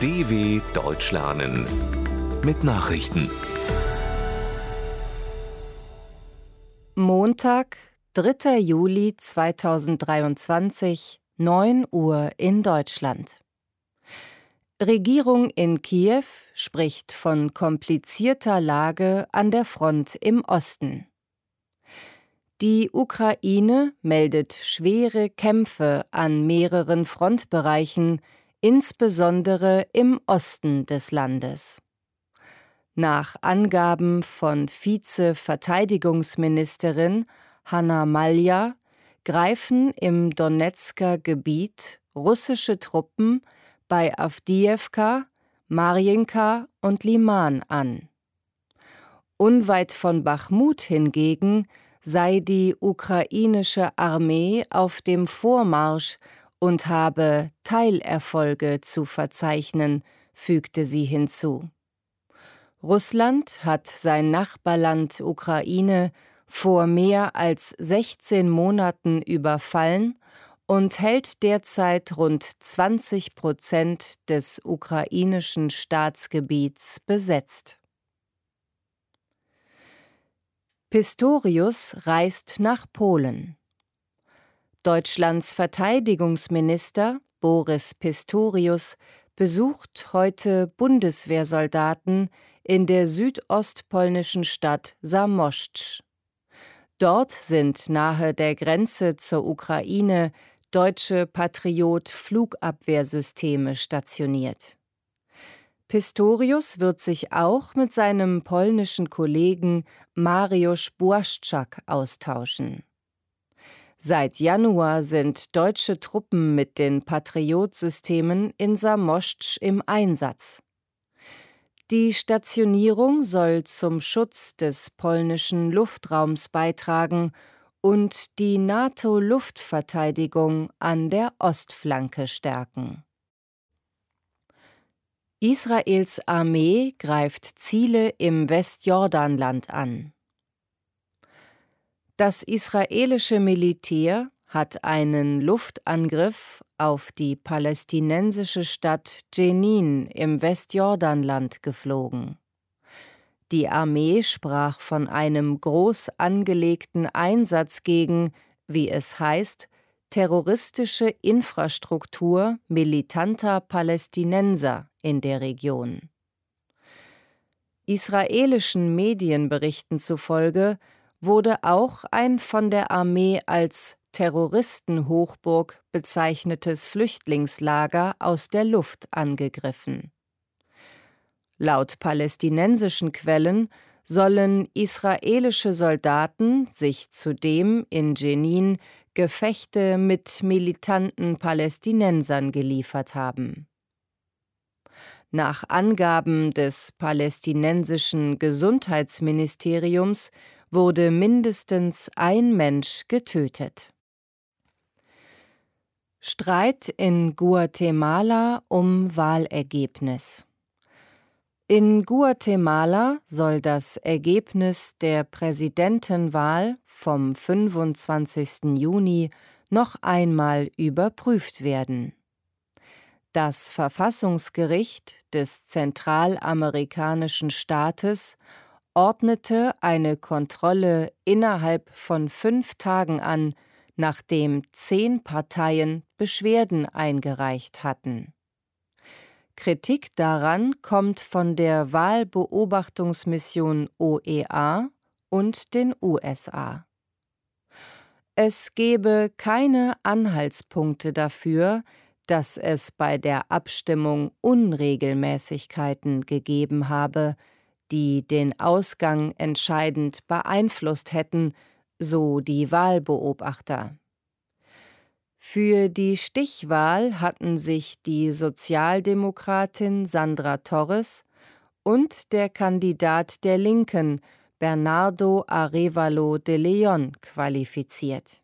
DW Deutsch lernen mit Nachrichten. Montag, 3. Juli 2023, 9 Uhr in Deutschland. Regierung in Kiew spricht von komplizierter Lage an der Front im Osten. Die Ukraine meldet schwere Kämpfe an mehreren Frontbereichen, insbesondere im Osten des Landes. Nach Angaben von Vize-Verteidigungsministerin Hanna Malja greifen im Donetsker Gebiet russische Truppen bei Avdiivka, Marjinka und Liman an. Unweit von Bachmut hingegen sei die ukrainische Armee auf dem Vormarsch und habe Teilerfolge zu verzeichnen, fügte sie hinzu. Russland hat sein Nachbarland Ukraine vor mehr als 16 Monaten überfallen und hält derzeit rund 20 Prozent des ukrainischen Staatsgebiets besetzt. Pistorius reist nach Polen. Deutschlands Verteidigungsminister Boris Pistorius besucht heute Bundeswehrsoldaten in der südostpolnischen Stadt Samoszcz. Dort sind nahe der Grenze zur Ukraine deutsche Patriot-Flugabwehrsysteme stationiert. Pistorius wird sich auch mit seinem polnischen Kollegen Mariusz Błaszczak austauschen. Seit Januar sind deutsche Truppen mit den Patriot-Systemen in Samoszcz im Einsatz. Die Stationierung soll zum Schutz des polnischen Luftraums beitragen und die NATO-Luftverteidigung an der Ostflanke stärken. Israels Armee greift Ziele im Westjordanland an. Das israelische Militär hat einen Luftangriff auf die palästinensische Stadt Jenin im Westjordanland geflogen. Die Armee sprach von einem groß angelegten Einsatz gegen, wie es heißt, terroristische Infrastruktur militanter Palästinenser in der Region. Israelischen Medienberichten zufolge wurde auch ein von der Armee als Terroristenhochburg bezeichnetes Flüchtlingslager aus der Luft angegriffen. Laut palästinensischen Quellen sollen israelische Soldaten sich zudem in Jenin Gefechte mit militanten Palästinensern geliefert haben. Nach Angaben des palästinensischen Gesundheitsministeriums wurde mindestens ein Mensch getötet. Streit in Guatemala um Wahlergebnis in Guatemala soll das Ergebnis der Präsidentenwahl vom 25. Juni noch einmal überprüft werden. Das Verfassungsgericht des zentralamerikanischen Staates ordnete eine Kontrolle innerhalb von fünf Tagen an, nachdem zehn Parteien Beschwerden eingereicht hatten. Kritik daran kommt von der Wahlbeobachtungsmission OEA und den USA. Es gebe keine Anhaltspunkte dafür, dass es bei der Abstimmung Unregelmäßigkeiten gegeben habe, die den Ausgang entscheidend beeinflusst hätten, so die Wahlbeobachter. Für die Stichwahl hatten sich die Sozialdemokratin Sandra Torres und der Kandidat der Linken Bernardo Arevalo de Leon qualifiziert.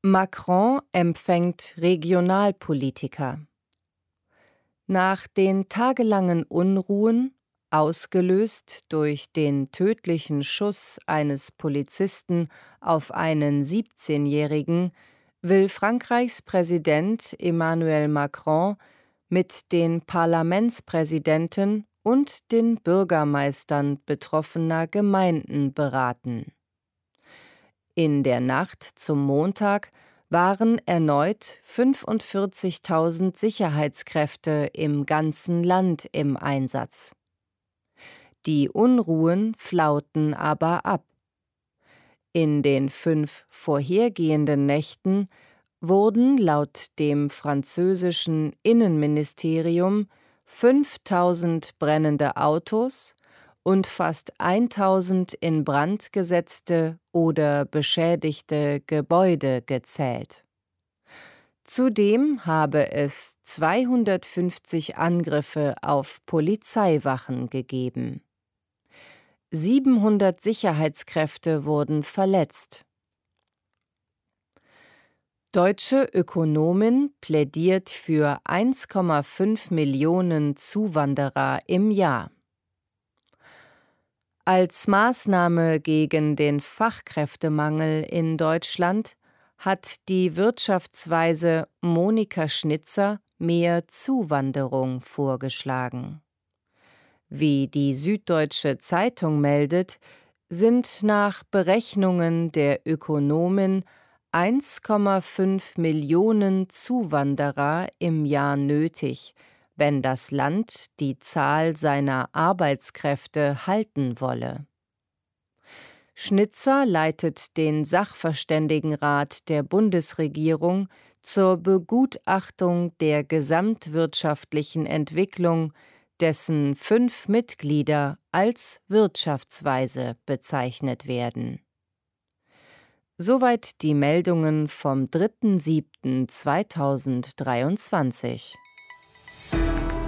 Macron empfängt Regionalpolitiker. Nach den tagelangen Unruhen ausgelöst durch den tödlichen Schuss eines Polizisten auf einen 17-Jährigen, will Frankreichs Präsident Emmanuel Macron mit den Parlamentspräsidenten und den Bürgermeistern betroffener Gemeinden beraten. In der Nacht zum Montag waren erneut 45.000 Sicherheitskräfte im ganzen Land im Einsatz. Die Unruhen flauten aber ab. In den fünf vorhergehenden Nächten wurden laut dem französischen Innenministerium 5000 brennende Autos und fast 1000 in Brand gesetzte oder beschädigte Gebäude gezählt. Zudem habe es 250 Angriffe auf Polizeiwachen gegeben. 700 Sicherheitskräfte wurden verletzt. Deutsche Ökonomin plädiert für 1,5 Millionen Zuwanderer im Jahr. Als Maßnahme gegen den Fachkräftemangel in Deutschland hat die Wirtschaftsweise Monika Schnitzer mehr Zuwanderung vorgeschlagen. Wie die Süddeutsche Zeitung meldet, sind nach Berechnungen der Ökonomin 1,5 Millionen Zuwanderer im Jahr nötig, wenn das Land die Zahl seiner Arbeitskräfte halten wolle. Schnitzer leitet den Sachverständigenrat der Bundesregierung zur Begutachtung der gesamtwirtschaftlichen Entwicklung dessen fünf Mitglieder als Wirtschaftsweise bezeichnet werden. Soweit die Meldungen vom 3.7.2023.